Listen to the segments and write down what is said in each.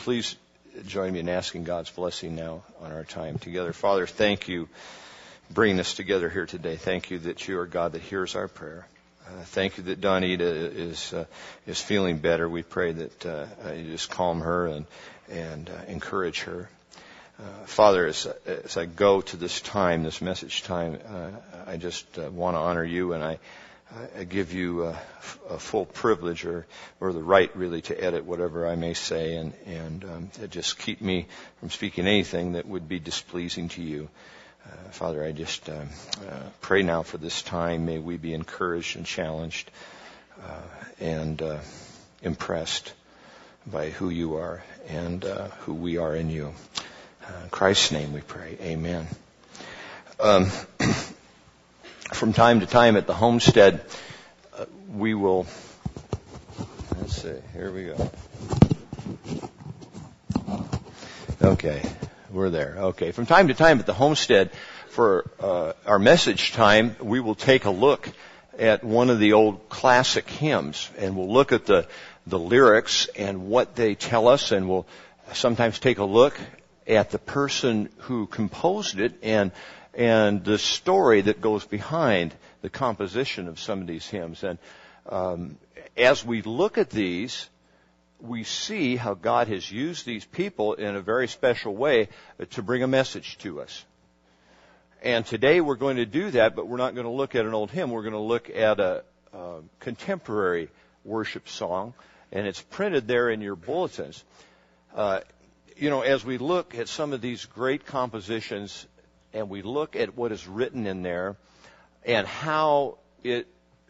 please join me in asking God's blessing now on our time together. Father, thank you for bringing us together here today. Thank you that you are God that hears our prayer. Uh, thank you that Donita is uh, is feeling better. We pray that uh, you just calm her and and uh, encourage her. Uh, Father, as, as I go to this time, this message time, uh, I just want to honor you and I I give you a, a, full privilege or, or the right really to edit whatever I may say and, and um, just keep me from speaking anything that would be displeasing to you. Uh, Father, I just uh, uh, pray now for this time. May we be encouraged and challenged uh, and uh, impressed by who you are and uh, who we are in you. in Christ's name we pray. Amen. Um, from time to time at the homestead, uh, we will. Let's see. Here we go. Okay, we're there. Okay, from time to time at the homestead, for uh, our message time, we will take a look at one of the old classic hymns, and we'll look at the the lyrics and what they tell us, and we'll sometimes take a look at the person who composed it and and the story that goes behind the composition of some of these hymns. And um, as we look at these, we see how God has used these people in a very special way to bring a message to us. And today we're going to do that, but we're not going to look at an old hymn. We're going to look at a, a contemporary worship song, and it's printed there in your bulletins. Uh, you know, as we look at some of these great compositions and we look at what is written in there and how it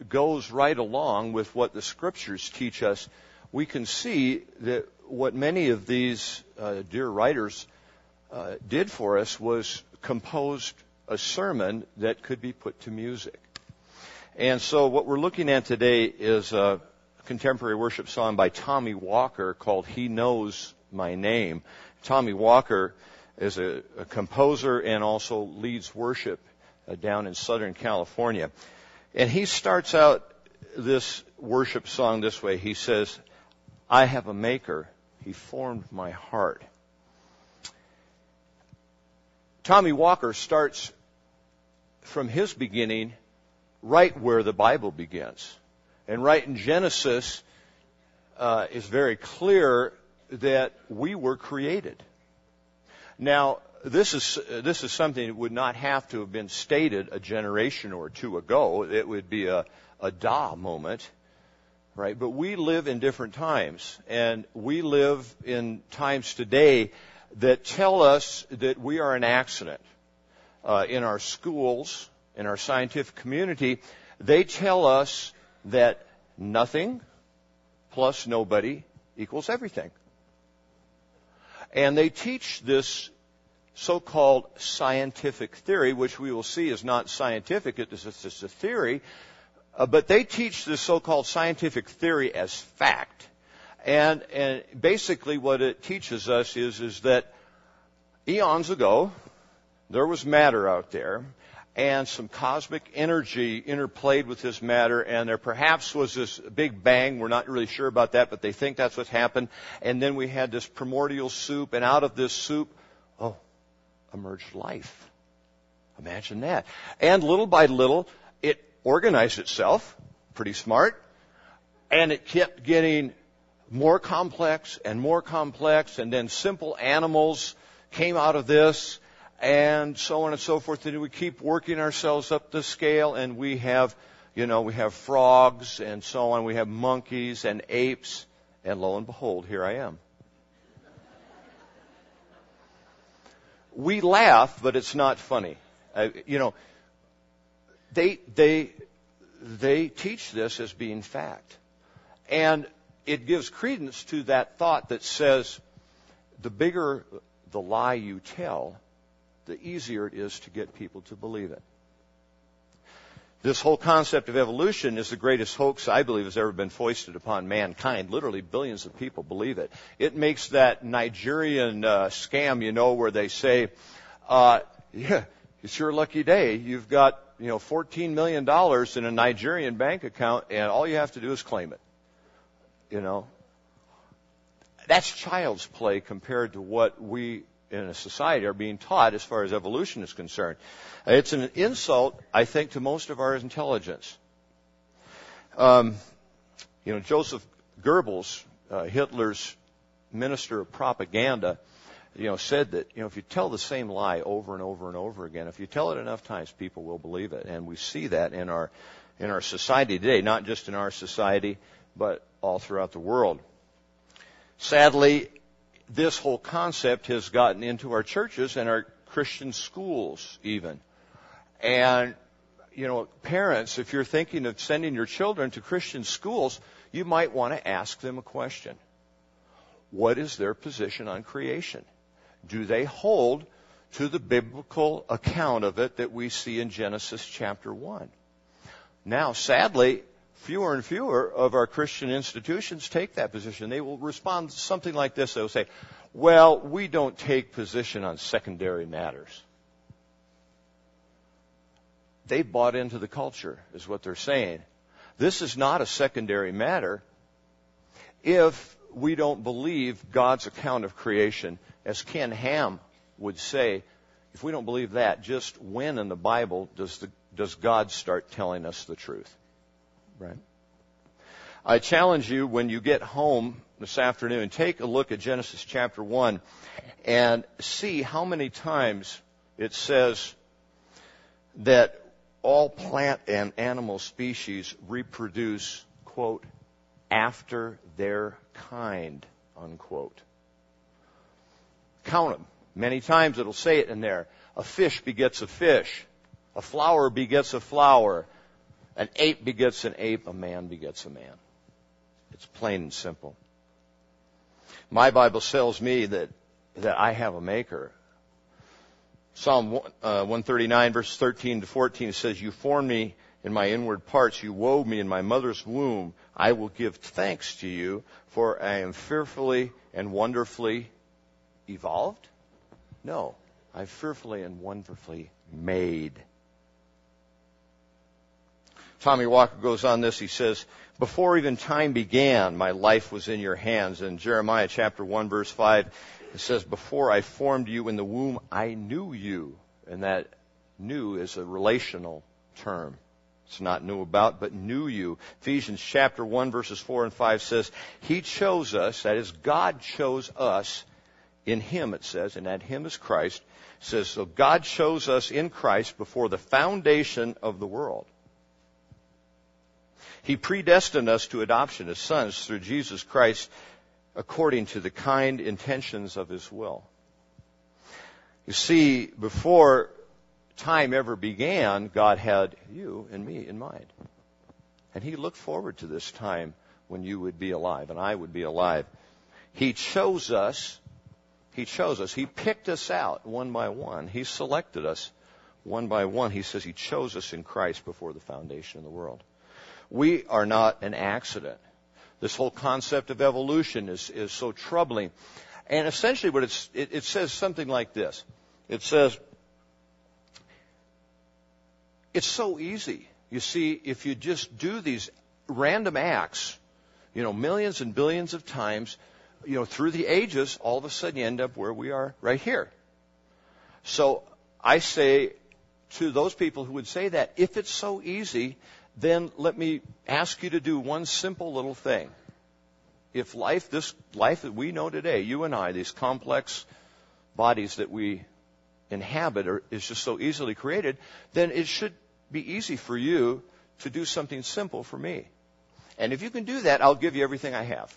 goes right along with what the scriptures teach us, we can see that what many of these uh, dear writers uh, did for us was composed a sermon that could be put to music. And so what we're looking at today is a contemporary worship song by Tommy Walker called He Knows My Name. Tommy Walker is a, a composer and also leads worship uh, down in Southern California. And he starts out this worship song this way. He says, I have a maker. He formed my heart. Tommy Walker starts from his beginning right where the Bible begins. And right in Genesis uh, is very clear that we were created. Now, this is, this is something that would not have to have been stated a generation or two ago. It would be a, a da moment, right? But we live in different times, and we live in times today that tell us that we are an accident. Uh, in our schools, in our scientific community, they tell us that nothing plus nobody equals everything. And they teach this so-called scientific theory, which we will see is not scientific, it's just a theory, uh, but they teach this so-called scientific theory as fact. And, and basically what it teaches us is, is that eons ago, there was matter out there, and some cosmic energy interplayed with this matter, and there perhaps was this big bang. We're not really sure about that, but they think that's what happened. And then we had this primordial soup, and out of this soup, oh, emerged life. Imagine that. And little by little, it organized itself, pretty smart, and it kept getting more complex and more complex, and then simple animals came out of this, and so on and so forth. And we keep working ourselves up the scale, and we have, you know, we have frogs and so on. We have monkeys and apes, and lo and behold, here I am. We laugh, but it's not funny. Uh, you know, they they they teach this as being fact, and it gives credence to that thought that says the bigger the lie you tell, the easier it is to get people to believe it. This whole concept of evolution is the greatest hoax I believe has ever been foisted upon mankind. Literally billions of people believe it. It makes that Nigerian uh, scam, you know, where they say, uh, yeah, it's your lucky day. You've got, you know, $14 million in a Nigerian bank account and all you have to do is claim it. You know? That's child's play compared to what we in a society are being taught as far as evolution is concerned. It's an insult, I think, to most of our intelligence. Um, you know, Joseph Goebbels, uh, Hitler's minister of propaganda, you know, said that, you know, if you tell the same lie over and over and over again, if you tell it enough times, people will believe it. And we see that in our, in our society today, not just in our society, but all throughout the world. Sadly, this whole concept has gotten into our churches and our Christian schools even. And, you know, parents, if you're thinking of sending your children to Christian schools, you might want to ask them a question. What is their position on creation? Do they hold to the biblical account of it that we see in Genesis chapter 1? Now, sadly, fewer and fewer of our Christian institutions take that position. They will respond something like this. They'll say, well, we don't take position on secondary matters. They bought into the culture, is what they're saying. This is not a secondary matter if we don't believe God's account of creation. As Ken Ham would say, if we don't believe that, just when in the Bible does, the, does God start telling us the truth? Right? I challenge you when you get home this afternoon, take a look at Genesis chapter 1 and see how many times it says that all plant and animal species reproduce, quote, after their kind, unquote. Count them. Many times it'll say it in there. A fish begets a fish. A flower begets a flower. An ape begets an ape. A man begets a man. It's plain and simple. My Bible tells me that, that I have a maker. Psalm uh, 139 verses 13 to 14 says, You formed me in my inward parts. You wove me in my mother's womb. I will give thanks to you, for I am fearfully and wonderfully evolved? No. I'm fearfully and wonderfully made. Tommy Walker goes on this. He says, before even time began, my life was in your hands. In Jeremiah chapter 1 verse 5, it says, before I formed you in the womb, I knew you. And that knew is a relational term. It's not knew about, but knew you. Ephesians chapter 1 verses 4 and 5 says, He chose us, that is, God chose us in Him, it says, and that Him is Christ. It says, so God chose us in Christ before the foundation of the world. He predestined us to adoption as sons through Jesus Christ according to the kind intentions of His will. You see, before time ever began, God had you and me in mind. And He looked forward to this time when you would be alive and I would be alive. He chose us. He chose us. He picked us out one by one. He selected us one by one. He says He chose us in Christ before the foundation of the world. We are not an accident. This whole concept of evolution is, is so troubling. And essentially what it, it says something like this. It says, it's so easy. You see, if you just do these random acts, you know, millions and billions of times, you know, through the ages, all of a sudden you end up where we are right here. So I say to those people who would say that, if it's so easy, then let me ask you to do one simple little thing. If life, this life that we know today, you and I, these complex bodies that we inhabit are, is just so easily created, then it should be easy for you to do something simple for me. And if you can do that, I'll give you everything I have.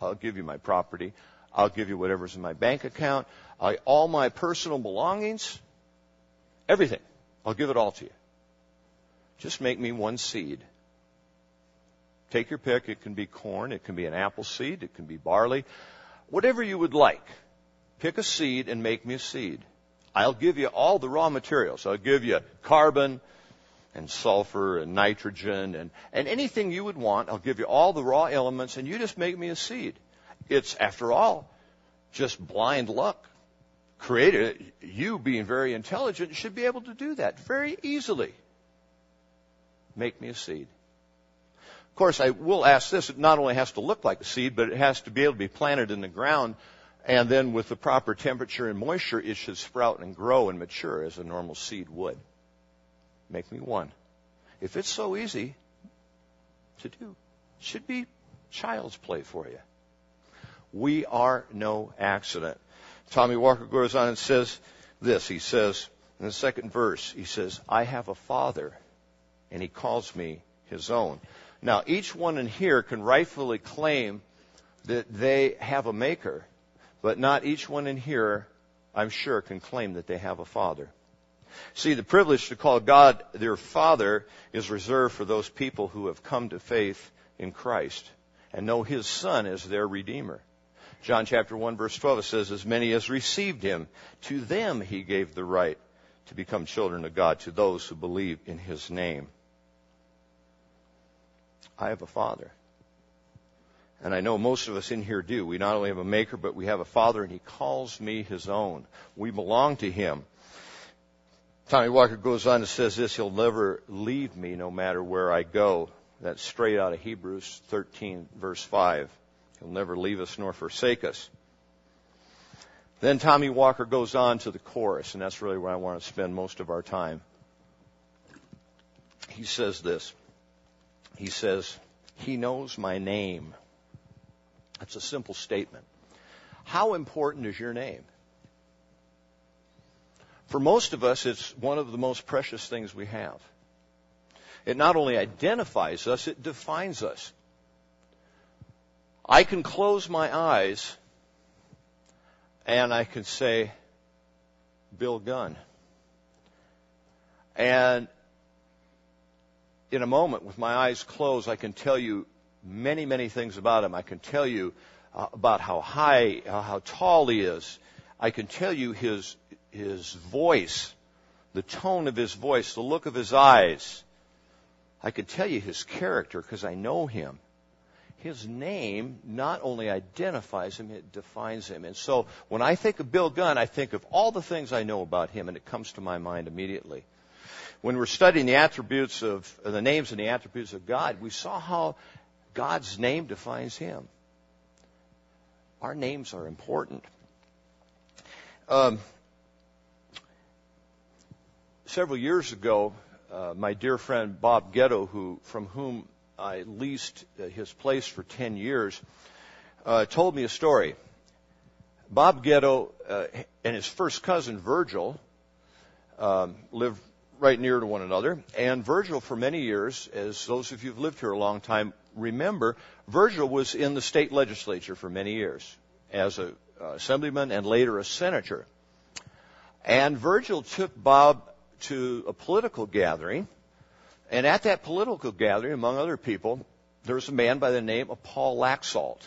I'll give you my property. I'll give you whatever's in my bank account. I, all my personal belongings. Everything. I'll give it all to you. Just make me one seed. Take your pick. It can be corn. It can be an apple seed. It can be barley. Whatever you would like. Pick a seed and make me a seed. I'll give you all the raw materials. I'll give you carbon and sulfur and nitrogen and, and anything you would want. I'll give you all the raw elements and you just make me a seed. It's, after all, just blind luck. Created, you being very intelligent should be able to do that very easily make me a seed. Of course, I will ask this. It not only has to look like a seed, but it has to be able to be planted in the ground. And then with the proper temperature and moisture, it should sprout and grow and mature as a normal seed would. Make me one. If it's so easy to do, it should be child's play for you. We are no accident. Tommy Walker goes on and says this. He says, in the second verse, he says, I have a father, and he calls me his own. Now, each one in here can rightfully claim that they have a maker, but not each one in here, I'm sure, can claim that they have a father. See, the privilege to call God their Father is reserved for those people who have come to faith in Christ and know His Son as their Redeemer. John chapter 1 verse 12 it says, As many as received Him, to them He gave the right to become children of God, to those who believe in His name. I have a Father. And I know most of us in here do. We not only have a maker, but we have a father, and he calls me his own. We belong to him. Tommy Walker goes on and says this, he'll never leave me no matter where I go. That's straight out of Hebrews 13 verse 5. He'll never leave us nor forsake us. Then Tommy Walker goes on to the chorus, and that's really where I want to spend most of our time. He says this. He says, He knows my name. That's a simple statement. How important is your name? For most of us, it's one of the most precious things we have. It not only identifies us, it defines us. I can close my eyes and I can say, Bill Gunn. And in a moment, with my eyes closed, I can tell you many, many things about him. I can tell you uh, about how high, uh, how tall he is. I can tell you his his voice, the tone of his voice, the look of his eyes. I can tell you his character because I know him. His name not only identifies him, it defines him. And so when I think of Bill Gunn, I think of all the things I know about him, and it comes to my mind immediately. When we're studying the attributes of the names and the attributes of God, we saw how God's name defines him. Our names are important. Um, several years ago, uh, my dear friend Bob Getto, who from whom I leased uh, his place for ten years, uh, told me a story. Bob Getto uh, and his first cousin Virgil um, lived right near to one another, and Virgil, for many years, as those of you who've lived here a long time remember, Virgil was in the state legislature for many years as a uh, assemblyman and later a senator. And Virgil took Bob to a political gathering. And at that political gathering, among other people, there was a man by the name of Paul Laxalt.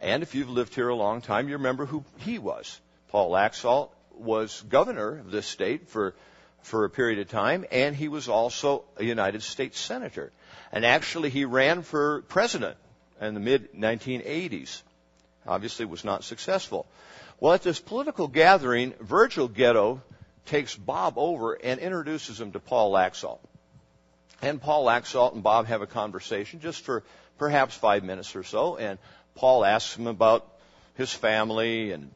And if you've lived here a long time, you remember who he was. Paul Laxalt was governor of this state for, for a period of time, and he was also a United States senator. And actually, he ran for president in the mid 1980s. Obviously, was not successful. Well, at this political gathering, Virgil Getto takes Bob over and introduces him to Paul Laxalt. And Paul Laxalt and Bob have a conversation just for perhaps five minutes or so. And Paul asks him about his family and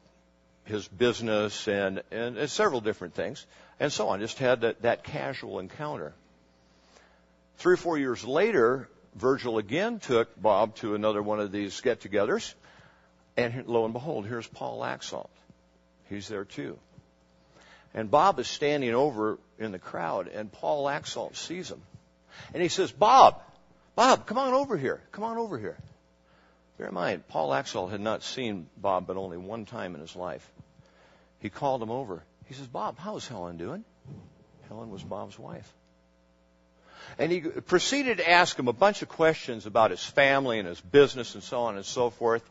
his business and, and, and several different things and so on. Just had that, that casual encounter. Three or four years later, Virgil again took Bob to another one of these get togethers. And lo and behold, here's Paul Laxalt. He's there too. And Bob is standing over in the crowd, and Paul Laxalt sees him. And he says, Bob, Bob, come on over here. Come on over here. Bear in mind, Paul Laxalt had not seen Bob but only one time in his life. He called him over. He says, Bob, how's Helen doing? Helen was Bob's wife. And he proceeded to ask him a bunch of questions about his family and his business and so on and so forth.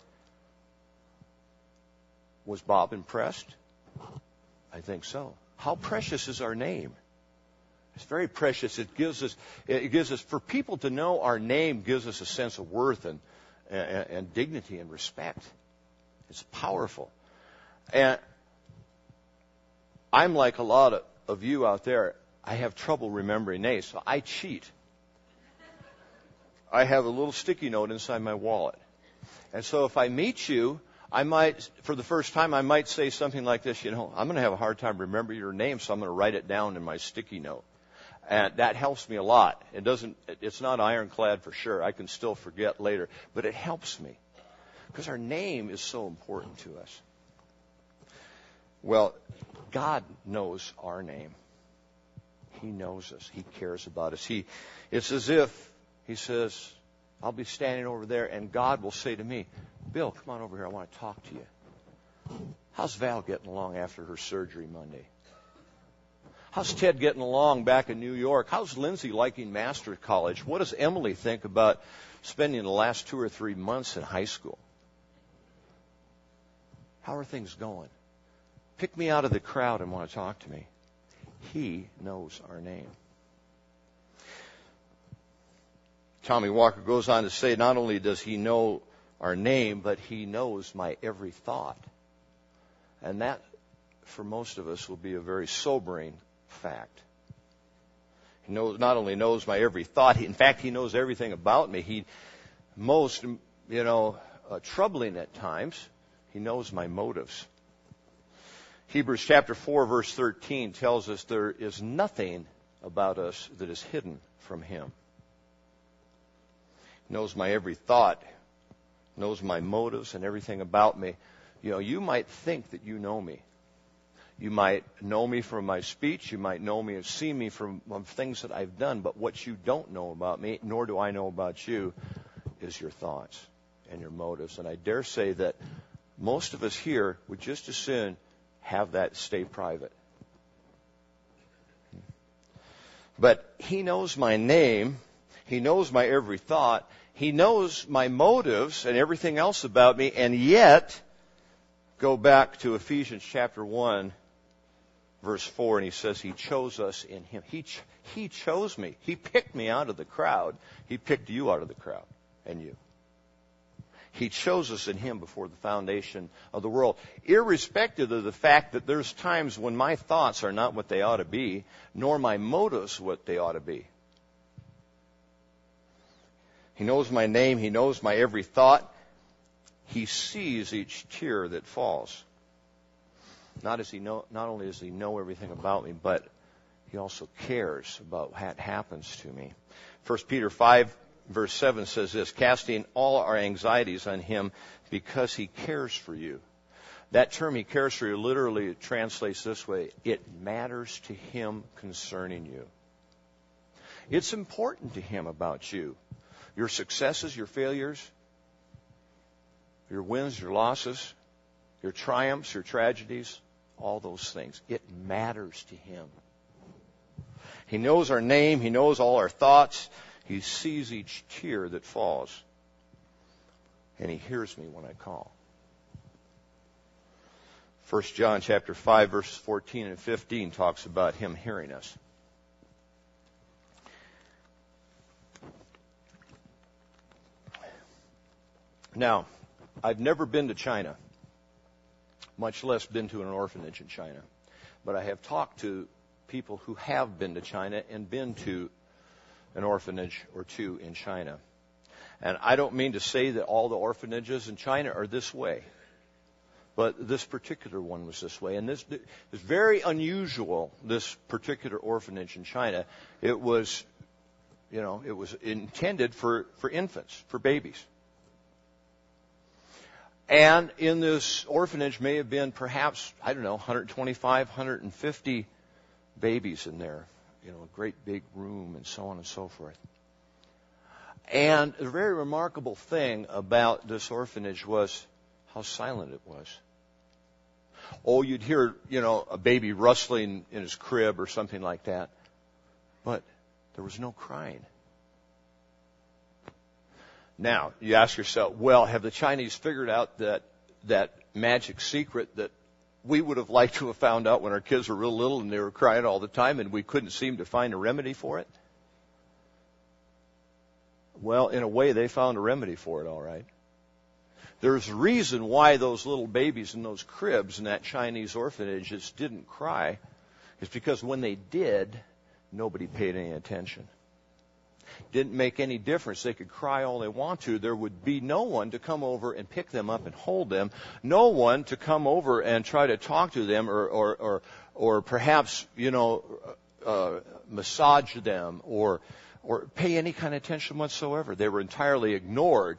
Was Bob impressed? I think so. How precious is our name? It's very precious. It gives us, it gives us, for people to know our name gives us a sense of worth and, and, and dignity and respect. It's powerful. And I'm like a lot of, you out there. I have trouble remembering names, so I cheat. I have a little sticky note inside my wallet. And so if I meet you, I might, for the first time, I might say something like this, you know, I'm going to have a hard time remembering your name, so I'm going to write it down in my sticky note. And that helps me a lot. It doesn't, it's not ironclad for sure. I can still forget later, but it helps me. Because our name is so important to us. Well, God knows our name. He knows us. He cares about us. He, it's as if He says, I'll be standing over there and God will say to me, Bill, come on over here. I want to talk to you. How's Val getting along after her surgery Monday? How's Ted getting along back in New York? How's Lindsay liking Master College? What does Emily think about spending the last two or three months in high school? How are things going? Pick me out of the crowd and want to talk to me. He knows our name. Tommy Walker goes on to say not only does he know our name, but he knows my every thought. And that, for most of us, will be a very sobering fact. He knows, not only knows my every thought, in fact, he knows everything about me. He, most, you know, uh, troubling at times, he knows my motives. Hebrews chapter 4 verse 13 tells us there is nothing about us that is hidden from him. He knows my every thought, knows my motives and everything about me. You know, you might think that you know me. You might know me from my speech. You might know me and see me from, from things that I've done. But what you don't know about me, nor do I know about you, is your thoughts and your motives. And I dare say that most of us here would just as soon have that stay private. But he knows my name. He knows my every thought. He knows my motives and everything else about me. And yet, go back to Ephesians chapter 1, verse 4, and he says he chose us in him. He, ch- he chose me. He picked me out of the crowd. He picked you out of the crowd and you. He chose us in Him before the foundation of the world, irrespective of the fact that there's times when my thoughts are not what they ought to be, nor my motives what they ought to be. He knows my name. He knows my every thought. He sees each tear that falls. Not, as he know, not only does he know everything about me, but he also cares about what happens to me. 1 Peter 5 verse 7 says this, casting all our anxieties on him because he cares for you. That term, he cares for you, literally translates this way it matters to him concerning you. It's important to him about you. Your successes, your failures, your wins, your losses, your triumphs, your tragedies, all those things. It matters to him. He knows our name, he knows all our thoughts. He sees each tear that falls. And he hears me when I call. 1 John chapter 5 verses 14 and 15 talks about him hearing us. Now, I've never been to China, much less been to an orphanage in China. But I have talked to people who have been to China and been to an orphanage or two in China. And I don't mean to say that all the orphanages in China are this way, but this particular one was this way. And this is very unusual, this particular orphanage in China. It was, you know, it was intended for, for infants, for babies. And in this orphanage may have been perhaps, I don't know, 125, 150 babies in there you know, a great big room and so on and so forth. And the very remarkable thing about this orphanage was how silent it was. Oh, you'd hear, you know, a baby rustling in his crib or something like that. But there was no crying. Now, you ask yourself, well, have the Chinese figured out that, that magic secret that we would have liked to have found out when our kids were real little and they were crying all the time and we couldn't seem to find a remedy for it? Well, in a way, they found a remedy for it, all right. There's a reason why those little babies in those cribs in that Chinese orphanage just didn't cry. It's because when they did, nobody paid any attention. Didn't make any difference. They could cry all they want to. There would be no one to come over and pick them up and hold them. No one to come over and try to talk to them or, or, or, or perhaps, you know, uh, massage them or, or pay any kind of attention whatsoever. They were entirely ignored.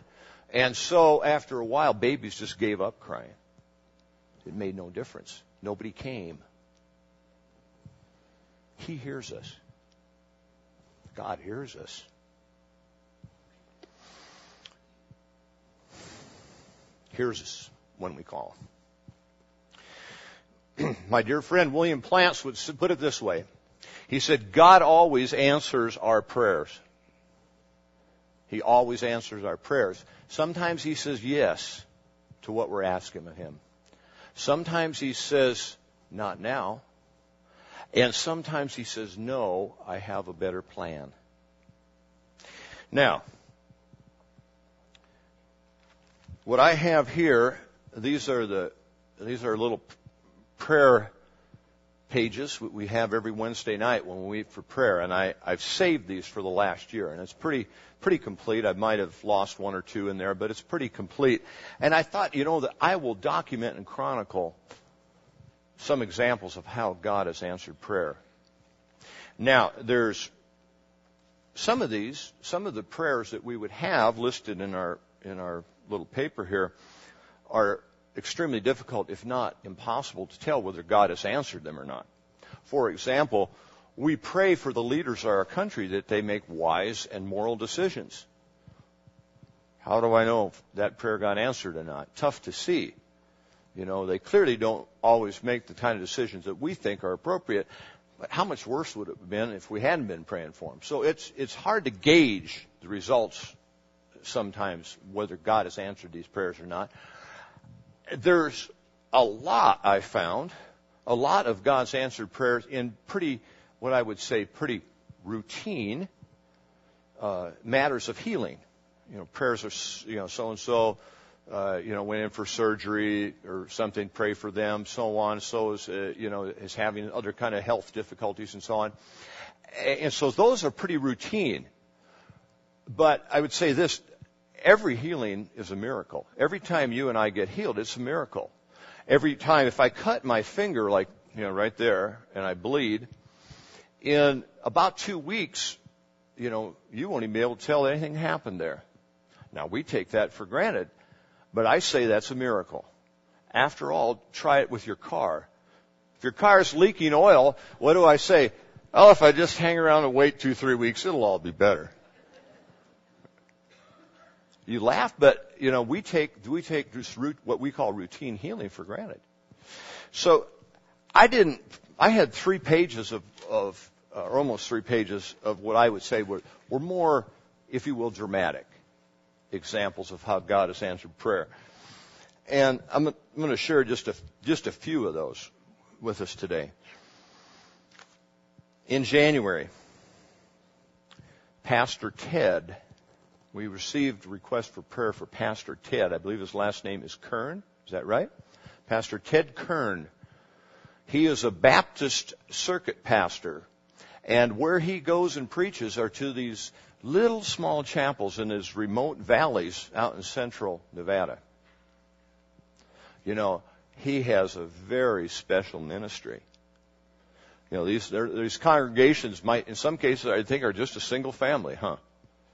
And so after a while, babies just gave up crying. It made no difference. Nobody came. He hears us. God hears us. Hears us when we call. My dear friend William Plants would put it this way. He said, God always answers our prayers. He always answers our prayers. Sometimes he says yes to what we're asking of him. Sometimes he says, not now. And sometimes he says, no, I have a better plan. Now, what I have here, these are the, these are little prayer pages we have every Wednesday night when we meet for prayer, and I, I've saved these for the last year, and it's pretty pretty complete. I might have lost one or two in there, but it's pretty complete. And I thought, you know, that I will document and chronicle some examples of how God has answered prayer. Now, there's some of these, some of the prayers that we would have listed in our in our little paper here are extremely difficult, if not impossible, to tell whether God has answered them or not. For example, we pray for the leaders of our country that they make wise and moral decisions. How do I know if that prayer got answered or not? Tough to see. You know, they clearly don't always make the kind of decisions that we think are appropriate. But how much worse would it have been if we hadn't been praying for them? So it's it's hard to gauge the results sometimes whether God has answered these prayers or not there's a lot I found, a lot of God's answered prayers in pretty, what I would say, pretty routine uh, matters of healing. You know, prayers are, you know, so and so, you know, went in for surgery or something, pray for them, so on. So is, uh, you know, is having other kind of health difficulties and so on. And so those are pretty routine. But I would say this, every healing is a miracle. Every time you and I get healed, it's a miracle. Every time, if I cut my finger, like, you know, right there, and I bleed, in about two weeks, you know, you won't even be able to tell anything happened there. Now, we take that for granted, but I say that's a miracle. After all, try it with your car. If your car is leaking oil, what do I say? Oh, if I just hang around and wait two, three weeks, it'll all be better you laugh, but you know we take we take just root, what we call routine healing for granted. So I didn't. I had three pages of, of uh, or almost three pages of what I would say were, were more, if you will, dramatic examples of how God has answered prayer. And I'm, I'm going to share just a, just a few of those with us today. In January, Pastor Ted we received a request for prayer for Pastor Ted. I believe his last name is Kern. Is that right? Pastor Ted Kern. He is a Baptist circuit pastor. And where he goes and preaches are to these little small chapels in his remote valleys out in central Nevada. You know, he has a very special ministry. You know, these, these congregations might, in some cases, I think, are just a single family, huh?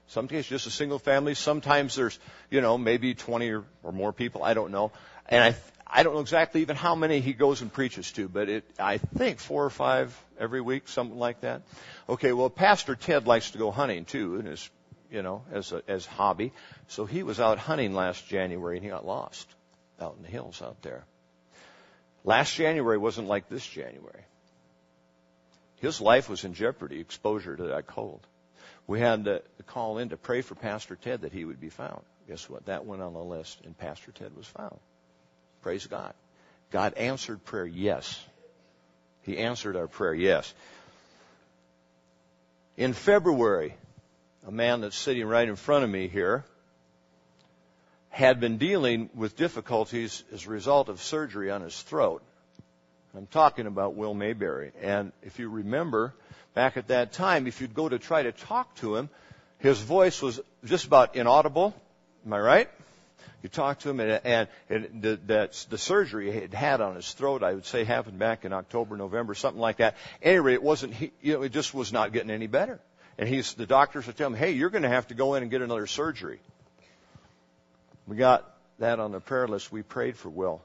Sometimes just a single family. Sometimes there's, you know, maybe 20 or, or more people. I don't know. And I, I don't know exactly even how many he goes and preaches to, but it, I think four or five every week, something like that. Okay, well, Pastor Ted likes to go hunting too, and his, you know, as a, as hobby. So he was out hunting last January and he got lost out in the hills out there. Last January wasn't like this January. His life was in jeopardy, exposure to that cold we had to call in to pray for Pastor Ted that he would be found. Guess what? That went on the list, and Pastor Ted was found. Praise God. God answered prayer, yes. He answered our prayer, yes. In February, a man that's sitting right in front of me here had been dealing with difficulties as a result of surgery on his throat. I'm talking about Will Mayberry. And if you remember, back at that time, if you'd go to try to talk to him, his voice was just about inaudible. Am I right? You talk to him, and, and, and the, the surgery he had had on his throat. I would say happened back in October, November, something like that. Anyway, it wasn't. He, you know, it just was not getting any better. And he's the doctors would tell him, "Hey, you're going to have to go in and get another surgery." We got that on the prayer list. We prayed for Will.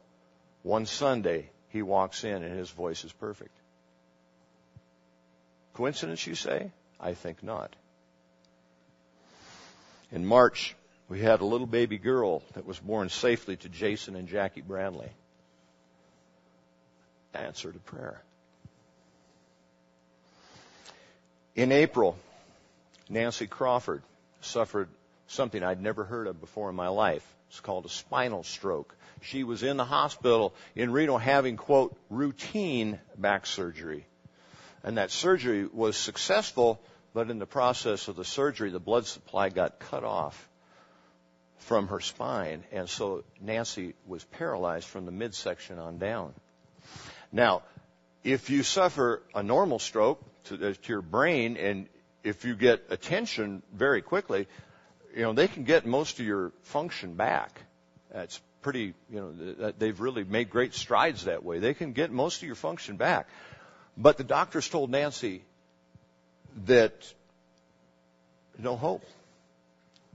One Sunday, he walks in and his voice is perfect. Coincidence, you say? I think not. In March, we had a little baby girl that was born safely to Jason and Jackie Brandley. Answer to prayer. In April, Nancy Crawford suffered something I'd never heard of before in my life. It's called a spinal stroke. She was in the hospital in Reno having, quote, routine back surgery. And that surgery was successful, but in the process of the surgery, the blood supply got cut off from her spine, and so Nancy was paralyzed from the midsection on down. Now, if you suffer a normal stroke to, to your brain, and if you get attention very quickly, you know they can get most of your function back. That's pretty, you know, they've really made great strides that way. They can get most of your function back. But the doctors told Nancy that no hope.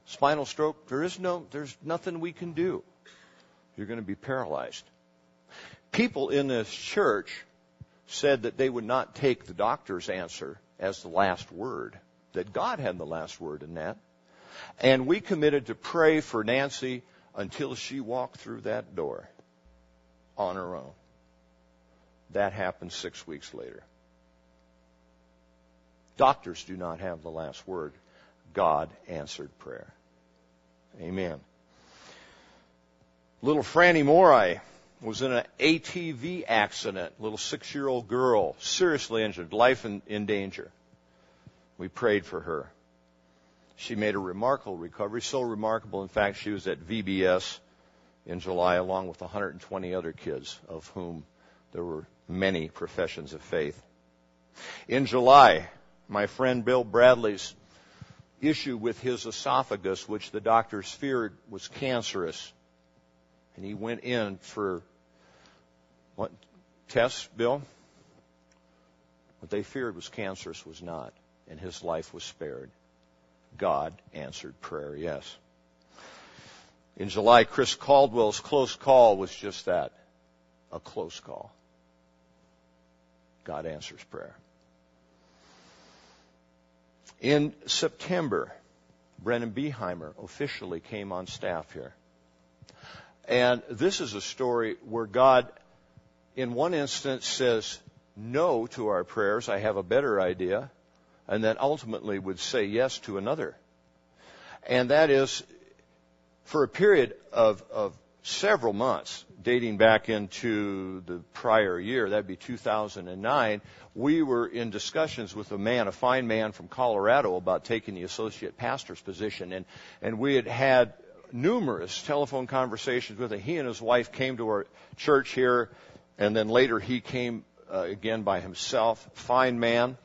Spinal stroke, there is no, there's nothing we can do. You're going to be paralyzed. People in this church said that they would not take the doctor's answer as the last word, that God had the last word in that. And we committed to pray for Nancy until she walked through that door on her own. That happened six weeks later. Doctors do not have the last word. God answered prayer. Amen. Little Franny Morai was in an ATV accident. Little six-year-old girl, seriously injured, life in, in danger. We prayed for her. She made a remarkable recovery, so remarkable, in fact, she was at VBS in July along with 120 other kids, of whom there were many professions of faith. In July, my friend Bill Bradley's issue with his esophagus, which the doctors feared was cancerous, and he went in for what tests, Bill? What they feared was cancerous was not, and his life was spared. God answered prayer, yes. In July, Chris Caldwell's close call was just that a close call. God answers prayer. In September, Brennan Beheimer officially came on staff here. And this is a story where God, in one instance, says no to our prayers. I have a better idea and then ultimately would say yes to another. And that is for a period of, of several months, dating back into the prior year, that'd be 2009, we were in discussions with a man, a fine man from Colorado, about taking the associate pastor's position. And, and we had had numerous telephone conversations with him. He and his wife came to our church here, and then later he came uh, again by himself. Fine man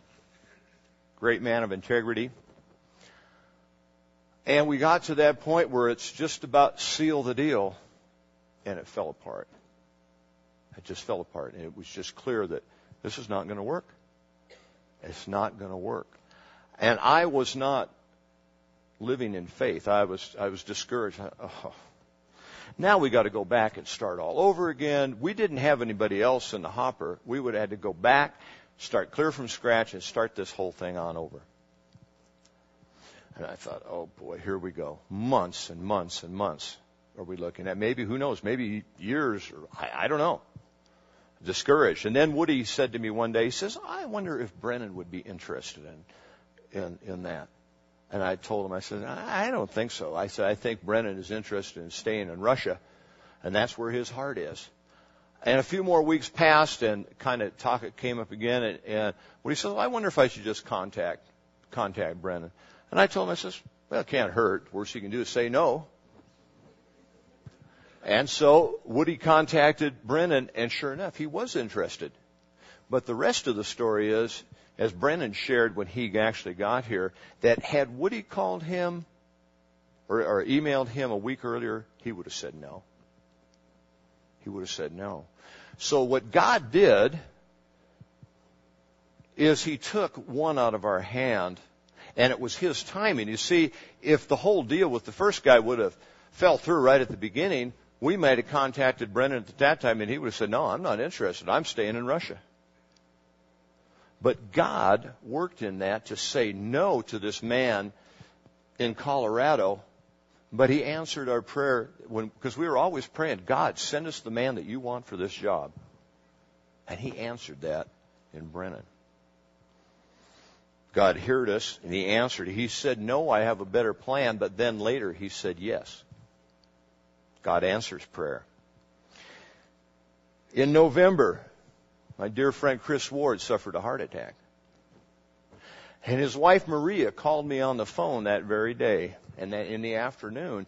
great man of integrity. And we got to that point where it's just about seal the deal, and it fell apart. It just fell apart, and it was just clear that this is not going to work. It's not going to work. And I was not living in faith. I was I was discouraged. Oh. Now we got to go back and start all over again. We didn't have anybody else in the hopper. We would have had to go back start clear from scratch and start this whole thing on over. And I thought, oh boy, here we go. Months and months and months are we looking at? Maybe, who knows, maybe years, or I, I don't know. Discouraged. And then Woody said to me one day, he says, I wonder if Brennan would be interested in, in, in that. And I told him, I said, I don't think so. I said, I think Brennan is interested in staying in Russia, and that's where his heart is. And a few more weeks passed, and kind of talk came up again. And, and Woody says, well, "I wonder if I should just contact contact Brennan." And I told him, I says, "Well, it can't hurt. Worst you can do is say no." And so Woody contacted Brennan, and sure enough, he was interested. But the rest of the story is as Brennan shared when he actually got here, that had Woody called him or, or emailed him a week earlier, he would have said no. He would have said no. So what God did is he took one out of our hand and it was his timing. You see, if the whole deal with the first guy would have fell through right at the beginning, we might have contacted Brennan at that time and he would have said, no, I'm not interested. I'm staying in Russia. But God worked in that to say no to this man in Colorado. But he answered our prayer when, because we were always praying, God, send us the man that you want for this job. And he answered that in Brennan. God heard us and he answered. He said, no, I have a better plan. But then later he said yes. God answers prayer. In November, my dear friend Chris Ward suffered a heart attack. And his wife Maria called me on the phone that very day and then in the afternoon.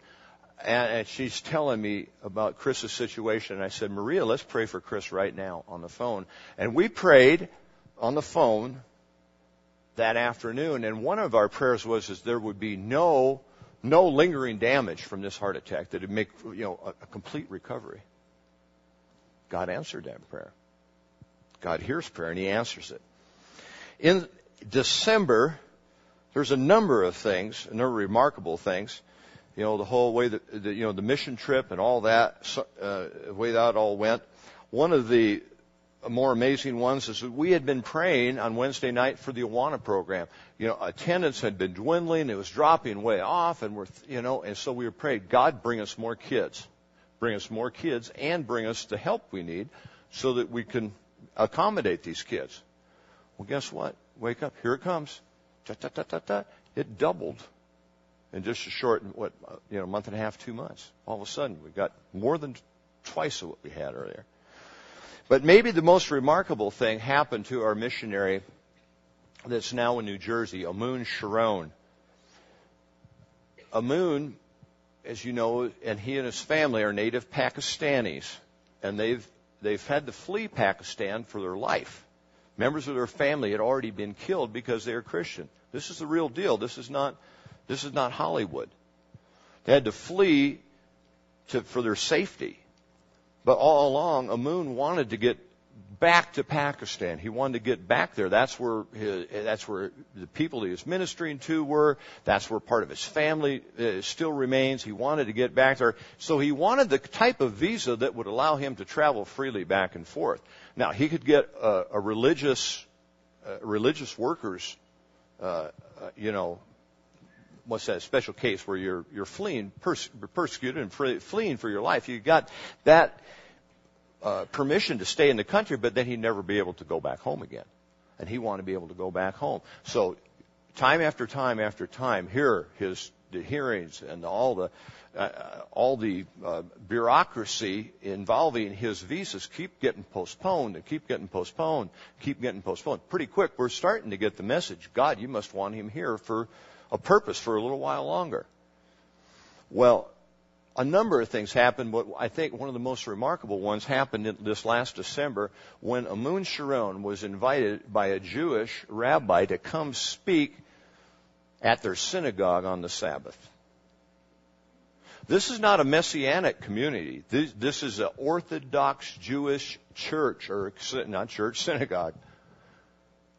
And she's telling me about Chris's situation. And I said, Maria, let's pray for Chris right now on the phone. And we prayed on the phone that afternoon. And one of our prayers was is there would be no, no lingering damage from this heart attack, that it'd make, you know, a, a complete recovery. God answered that prayer. God hears prayer and He answers it. In December, there's a number of things, a number of remarkable things. You know, the whole way that, the, you know, the mission trip and all that, uh, the way that all went. One of the more amazing ones is that we had been praying on Wednesday night for the Awana program. You know, attendance had been dwindling, it was dropping way off, and we're, you know, and so we were praying, God, bring us more kids. Bring us more kids and bring us the help we need so that we can accommodate these kids. Well, guess what? Wake up. Here it comes. It doubled in just a short, what, you know, month and a half, two months. All of a sudden, we got more than twice of what we had earlier. But maybe the most remarkable thing happened to our missionary that's now in New Jersey, Amun Sharon. Amun, as you know, and he and his family are native Pakistanis, and they've they've had to flee Pakistan for their life. Members of their family had already been killed because they are Christian. This is the real deal. This is not this is not Hollywood. They had to flee to, for their safety. But all along, Amun wanted to get back to Pakistan. He wanted to get back there. That's where his, that's where the people he was ministering to were. That's where part of his family uh, still remains. He wanted to get back there. So he wanted the type of visa that would allow him to travel freely back and forth. Now he could get a, a religious uh, religious workers, uh, uh you know, what's that special case where you're you're fleeing pers- persecuted and fleeing for your life. You got that uh, permission to stay in the country, but then he'd never be able to go back home again, and he wanted to be able to go back home. So time after time after time, here his the hearings and all the uh, all the uh, bureaucracy involving his visas keep getting postponed and keep getting postponed, keep getting postponed. Pretty quick, we're starting to get the message. God, you must want him here for a purpose for a little while longer. Well, a number of things happened, but I think one of the most remarkable ones happened this last December when Amun Sharon was invited by a Jewish rabbi to come speak at their synagogue on the Sabbath. This is not a messianic community. This, this is an Orthodox Jewish church, or not church, synagogue.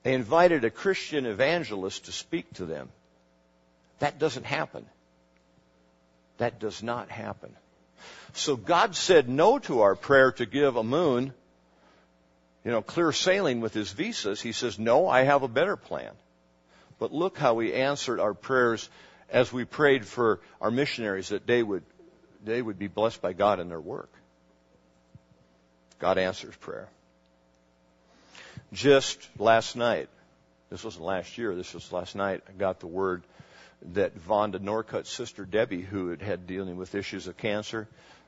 They invited a Christian evangelist to speak to them. That doesn't happen. That does not happen. So God said no to our prayer to give Amun, you know, clear sailing with his visas. He says, no, I have a better plan. But look how he answered our prayers as we prayed for our missionaries that they would, they would be blessed by God in their work. God answers prayer. Just last night, this wasn't last year, this was last night, I got the word that Vonda Norcutt's sister Debbie, who had had dealing with issues of cancer,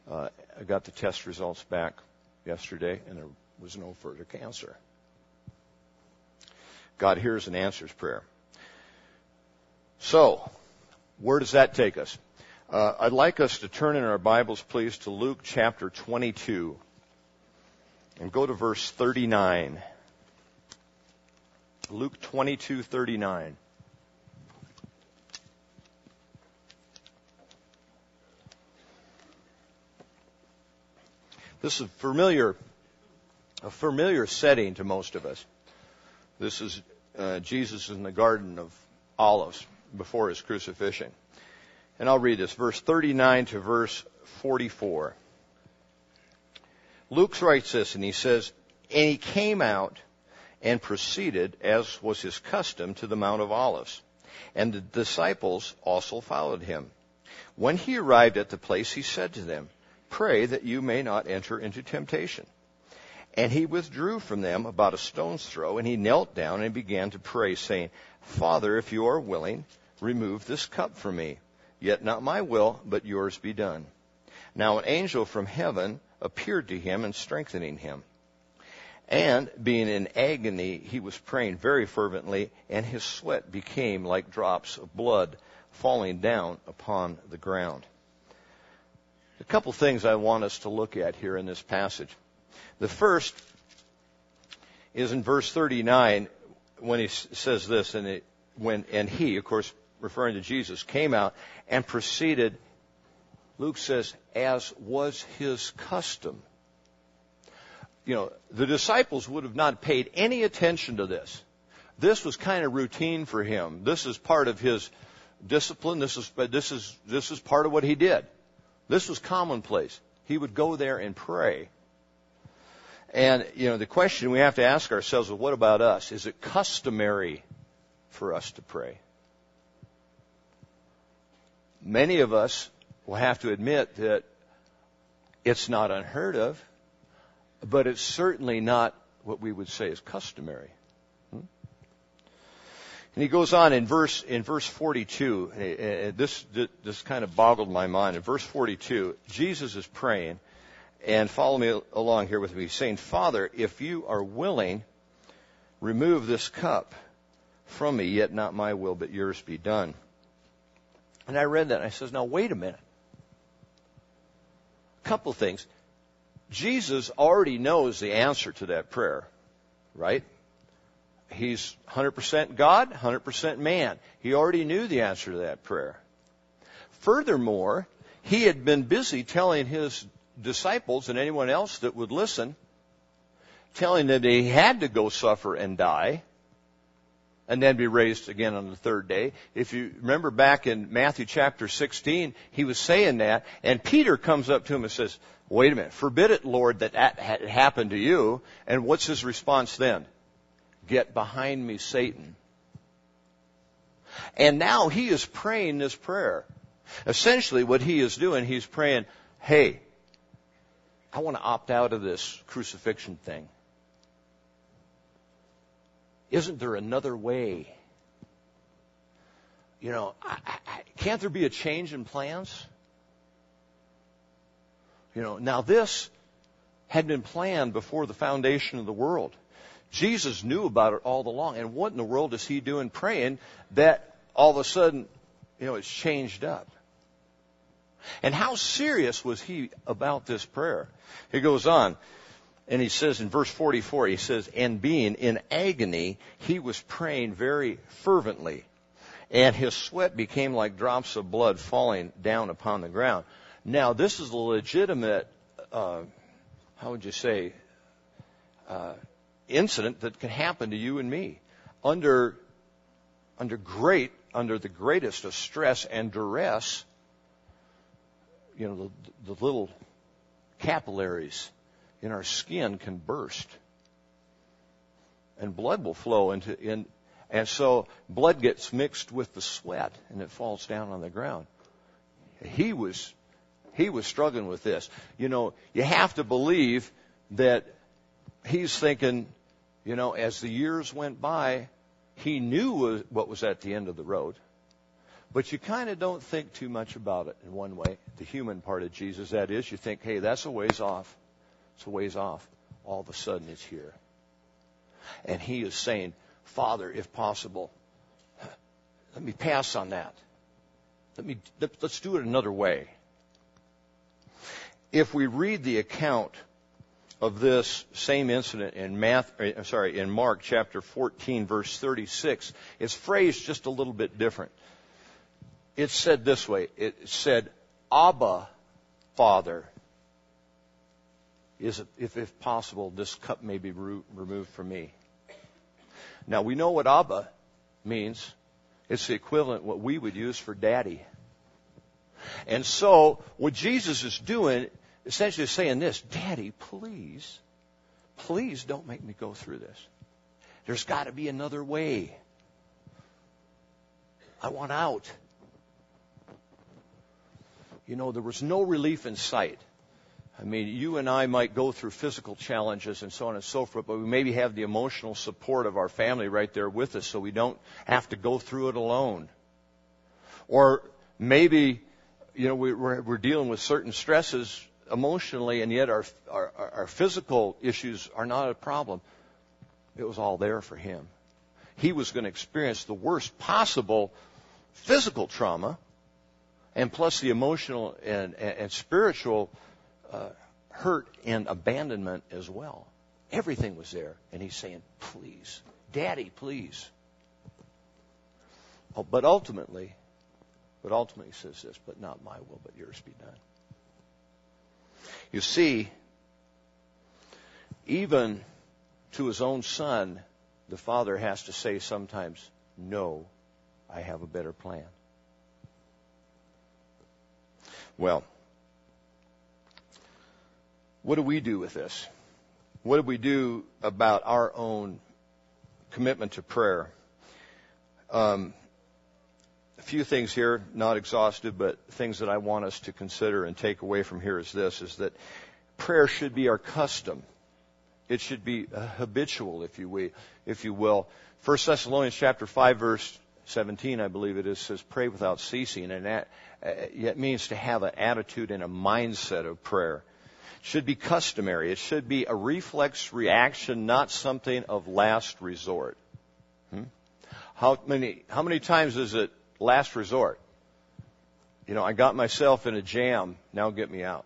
uh, got the test results back yesterday, and there was no further cancer. God hears and answers prayer. So, where does that take us? Uh, I'd like us to turn in our Bibles, please, to Luke chapter 22 and go to verse 39. Luke 22:39. This is familiar, a familiar setting to most of us. This is uh, Jesus in the Garden of Olives before his crucifixion. And I'll read this, verse 39 to verse 44. Luke writes this, and he says, And he came out and proceeded, as was his custom, to the Mount of Olives. And the disciples also followed him. When he arrived at the place, he said to them, Pray that you may not enter into temptation. And he withdrew from them about a stone's throw, and he knelt down and began to pray, saying, Father, if you are willing, remove this cup from me. Yet not my will, but yours be done. Now an angel from heaven appeared to him and strengthening him. And being in agony, he was praying very fervently, and his sweat became like drops of blood falling down upon the ground. A couple things I want us to look at here in this passage. The first is in verse 39 when he says this, and it, when and he, of course, referring to Jesus, came out and proceeded. Luke says, as was his custom. You know, the disciples would have not paid any attention to this. This was kind of routine for him. This is part of his discipline. This is this is this is part of what he did. This was commonplace. He would go there and pray. And, you know, the question we have to ask ourselves is what about us? Is it customary for us to pray? Many of us will have to admit that it's not unheard of, but it's certainly not what we would say is customary. Hmm? And he goes on in verse in verse 42. This this kind of boggled my mind. In verse 42, Jesus is praying, and follow me along here with me, saying, Father, if you are willing, remove this cup from me, yet not my will, but yours be done. And I read that and I says, now wait a minute. A couple things. Jesus already knows the answer to that prayer, right? He's 100% God, 100% man. He already knew the answer to that prayer. Furthermore, he had been busy telling his disciples and anyone else that would listen, telling them that he had to go suffer and die, and then be raised again on the third day. If you remember back in Matthew chapter 16, he was saying that, and Peter comes up to him and says, wait a minute, forbid it, Lord, that that had happened to you. And what's his response then? Get behind me, Satan. And now he is praying this prayer. Essentially what he is doing, he's praying, hey, I want to opt out of this crucifixion thing. Isn't there another way? You know, I, I, can't there be a change in plans? You know, now this had been planned before the foundation of the world. Jesus knew about it all along. And what in the world is he doing praying that all of a sudden, you know, it's changed up? And how serious was he about this prayer? He goes on, and he says in verse 44, he says, and being in agony, he was praying very fervently, and his sweat became like drops of blood falling down upon the ground. Now, this is a legitimate, uh, how would you say, uh, incident that can happen to you and me under under great under the greatest of stress and duress you know, the, the little capillaries in our skin can burst. And blood will flow into, in, and so blood gets mixed with the sweat and it falls down on the ground. He was, he was struggling with this. You know, you have to believe that he's thinking, you know, as the years went by, he knew what was at the end of the road. But you kind of don't think too much about it in one way. The human part of Jesus, that is, you think, hey, that's a ways off. It's a ways off. All of a sudden it's here. And he is saying, Father, if possible, let me pass on that. Let me, let's do it another way. If we read the account of this same incident in Math, uh, sorry, in Mark chapter 14 verse 36. It's phrased just a little bit different. It's said this way. It said, Abba, Father, is if, if possible, this cup may be re- removed from me. Now we know what Abba means. It's the equivalent what we would use for daddy. And so what Jesus is doing essentially is saying this, Daddy, please, please don't make me go through this. There's got to be another way. I want out. You know, there was no relief in sight. I mean, you and I might go through physical challenges and so on and so forth, but we maybe have the emotional support of our family right there with us so we don't have to go through it alone. Or maybe, you know, we're, we're dealing with certain stresses emotionally, and yet our, our, our physical issues are not a problem. It was all there for him. He was going to experience the worst possible physical trauma, and plus the emotional and, and, and spiritual uh, hurt and abandonment as well. Everything was there, and he's saying, "Please, Daddy, please." Oh, but ultimately, but ultimately, he says this: "But not my will, but yours be done." You see, even to his own son, the father has to say sometimes, No, I have a better plan. Well, what do we do with this? What do we do about our own commitment to prayer? Um, a few things here, not exhaustive, but things that I want us to consider and take away from here is this, is that prayer should be our custom. It should be habitual, if you, will, if you will. 1 Thessalonians chapter 5 verse 17, I believe it is, says pray without ceasing. And that uh, it means to have an attitude and a mindset of prayer. It should be customary. It should be a reflex reaction, not something of last resort. Hmm? How many, how many times is it last resort. You know, I got myself in a jam, now get me out.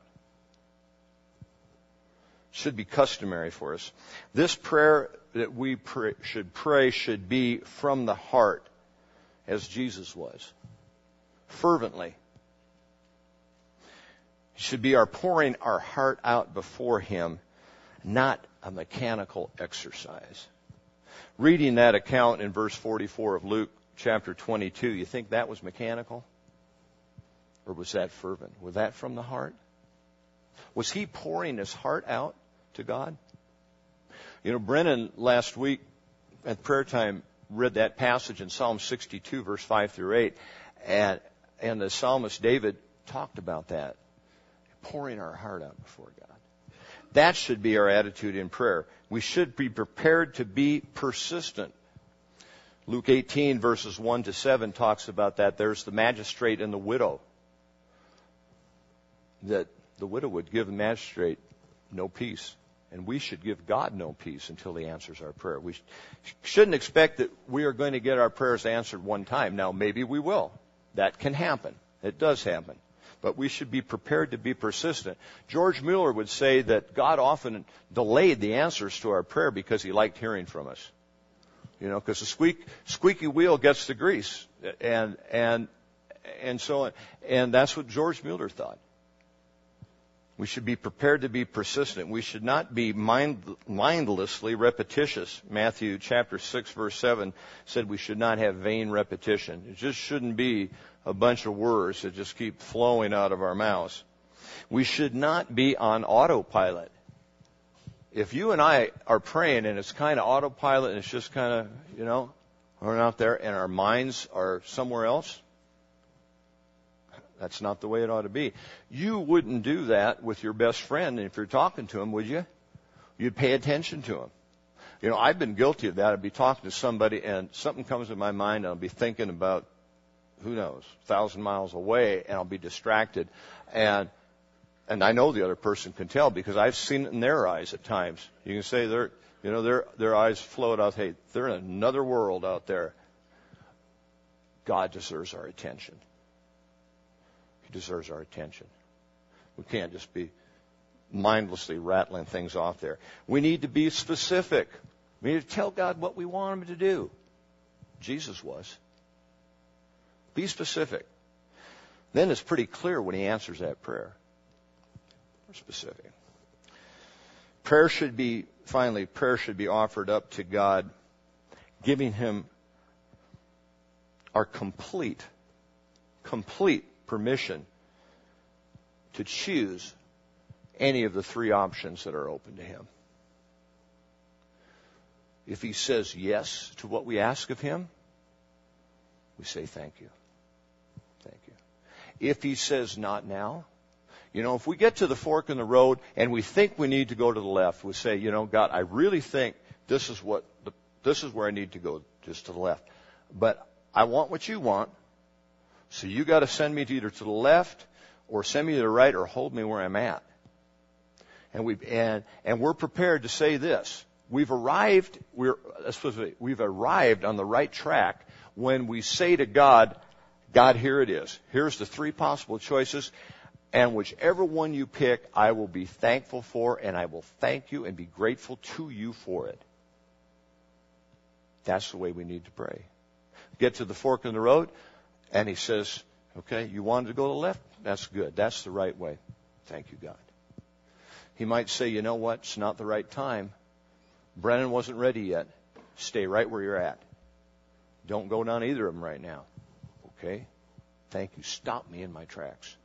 Should be customary for us. This prayer that we pray, should pray should be from the heart, as Jesus was. Fervently. It should be our pouring our heart out before Him, not a mechanical exercise. Reading that account in verse 44 of Luke chapter 22, you think that was mechanical? Or was that fervent? Was that from the heart? Was he pouring his heart out to God? You know, Brennan last week at prayer time read that passage in Psalm 62 verse 5 through 8 and, and the psalmist David talked about that. Pouring our heart out before God. That should be our attitude in prayer. We should be prepared to be persistent Luke 18 verses 1 to 7 talks about that. There's the magistrate and the widow. That the widow would give the magistrate no peace. And we should give God no peace until He answers our prayer. We shouldn't expect that we are going to get our prayers answered one time. Now, maybe we will. That can happen. It does happen. But we should be prepared to be persistent. George Mueller would say that God often delayed the answers to our prayer because He liked hearing from us. You know, because the squeak, squeaky wheel gets the grease. And, and, and so on. And that's what George Mueller thought. We should be prepared to be persistent. We should not be mind, mindlessly repetitious. Matthew chapter 6 verse 7 said we should not have vain repetition. It just shouldn't be a bunch of words that just keep flowing out of our mouths. We should not be on autopilot if you and I are praying and it's kind of autopilot and it's just kind of, you know, we're out there and our minds are somewhere else, that's not the way it ought to be. You wouldn't do that with your best friend if you're talking to him, would you? You'd pay attention to him. You know, I've been guilty of that. I'd be talking to somebody and something comes to my mind and I'll be thinking about, who knows, a thousand miles away and I'll be distracted and and I know the other person can tell because I've seen it in their eyes at times. You can say their, you know, their their eyes float out. Hey, they're in another world out there. God deserves our attention. Deserves our attention. We can't just be mindlessly rattling things off there. We need to be specific. We need to tell God what we want Him to do. Jesus was. Be specific. Then it's pretty clear when He answers that prayer. More specific. Prayer should be, finally, prayer should be offered up to God, giving Him our complete, complete permission to choose any of the three options that are open to him. If he says yes to what we ask of him, we say thank you. Thank you. If he says not now, you know, if we get to the fork in the road and we think we need to go to the left, we say, you know, God, I really think this is what the, this is where I need to go, just to the left. But I want what you want, so you got to send me to either to the left or send me to the right or hold me where I'm at. And we and and we're prepared to say this. We've arrived we're we've arrived on the right track when we say to God, God, here it is. Here's the three possible choices. And whichever one you pick, I will be thankful for, and I will thank you and be grateful to you for it. That's the way we need to pray. Get to the fork in the road, and he says, Okay, you wanted to go to the left? That's good. That's the right way. Thank you, God. He might say, you know what? It's not the right time. Brennan wasn't ready yet. Stay right where you're at. Don't go down either of them right now. Okay? Thank you. Stop me in my tracks.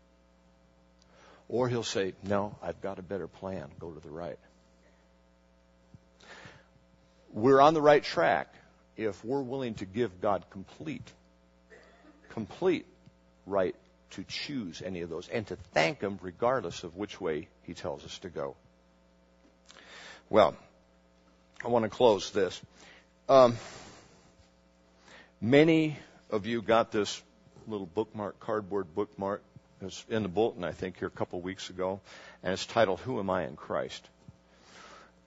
Or he'll say, no, I've got a better plan. Go to the right. We're on the right track if we're willing to give God complete, complete right to choose any of those and to thank Him regardless of which way He tells us to go. Well, I want to close this. Um, many of you got this little bookmark, cardboard bookmark. Was in the bulletin, I think, here a couple of weeks ago, and it's titled "Who Am I in Christ?"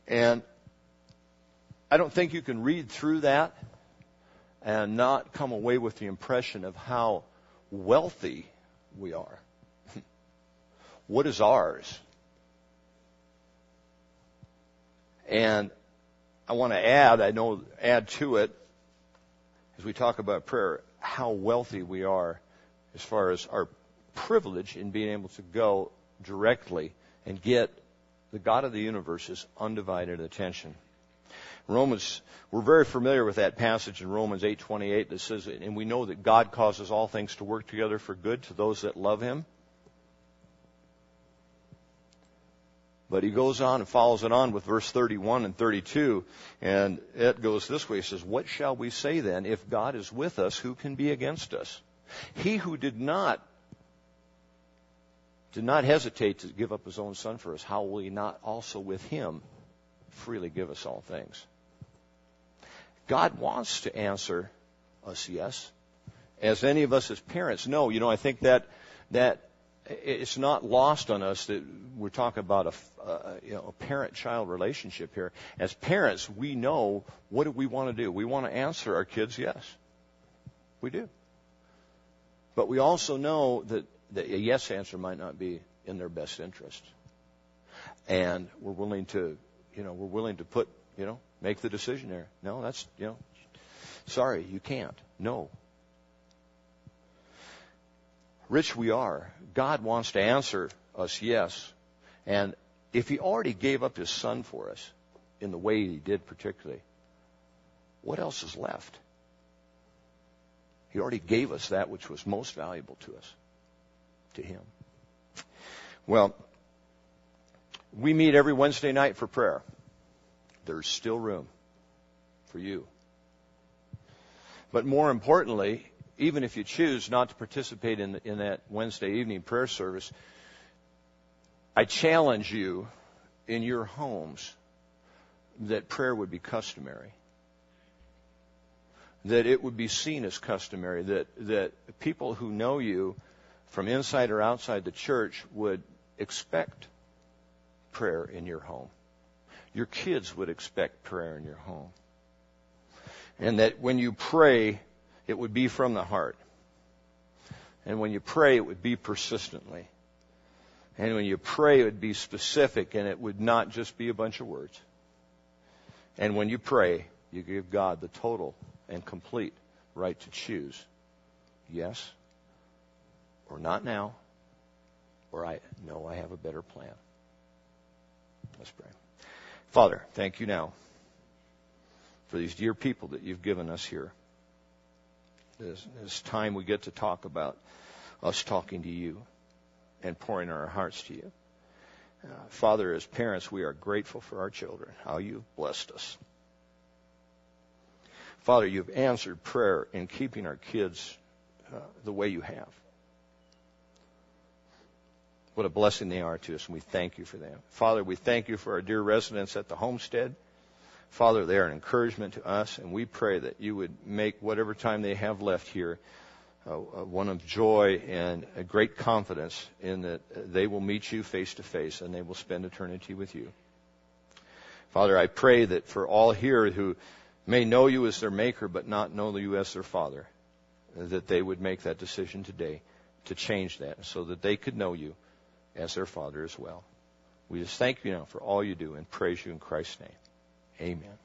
And I don't think you can read through that and not come away with the impression of how wealthy we are. what is ours? And I want to add, I know, add to it, as we talk about prayer, how wealthy we are as far as our privilege in being able to go directly and get the God of the universe's undivided attention. Romans, we're very familiar with that passage in Romans 8:28 that says, "And we know that God causes all things to work together for good to those that love Him." But he goes on and follows it on with verse 31 and 32, and it goes this way. He says, What shall we say then? If God is with us, who can be against us? He who did not did not hesitate to give up his own son for us, how will he not also with him freely give us all things? God wants to answer us yes. As any of us as parents know, you know, I think that that it's not lost on us that we're talking about a, you know, a parent-child relationship here. As parents, we know what do we want to do. We want to answer our kids yes. We do. But we also know that, that a yes answer might not be in their best interest. And we're willing to, you know, we're willing to put, you know, Make the decision there. No, that's, you know, sorry, you can't. No. Rich we are. God wants to answer us yes. And if He already gave up His Son for us in the way He did, particularly, what else is left? He already gave us that which was most valuable to us, to Him. Well, we meet every Wednesday night for prayer there's still room for you. But more importantly, even if you choose not to participate in, the, in that Wednesday evening prayer service, I challenge you in your homes that prayer would be customary. That it would be seen as customary. That, that people who know you from inside or outside the church would expect prayer in your home your kids would expect prayer in your home. And that when you pray, it would be from the heart. And when you pray, it would be persistently. And when you pray, it would be specific and it would not just be a bunch of words. And when you pray, you give God the total and complete right to choose yes or not now or I know I have a better plan. Let's pray. Father, thank you now for these dear people that you've given us here. This, this time we get to talk about us talking to you and pouring our hearts to you. Uh, Father, as parents, we are grateful for our children, how you've blessed us. Father, you've answered prayer in keeping our kids uh, the way you have. What a blessing they are to us, and we thank you for them. Father, we thank you for our dear residents at the homestead. Father, they are an encouragement to us, and we pray that you would make whatever time they have left here uh, uh one of joy and a great confidence in that they will meet you face to face and they will spend eternity with you. Father, I pray that for all here who may know you as their maker but not know you as their father, that they would make that decision today to change that so that they could know you as their father as well. We just thank you now for all you do and praise you in Christ's name. Amen.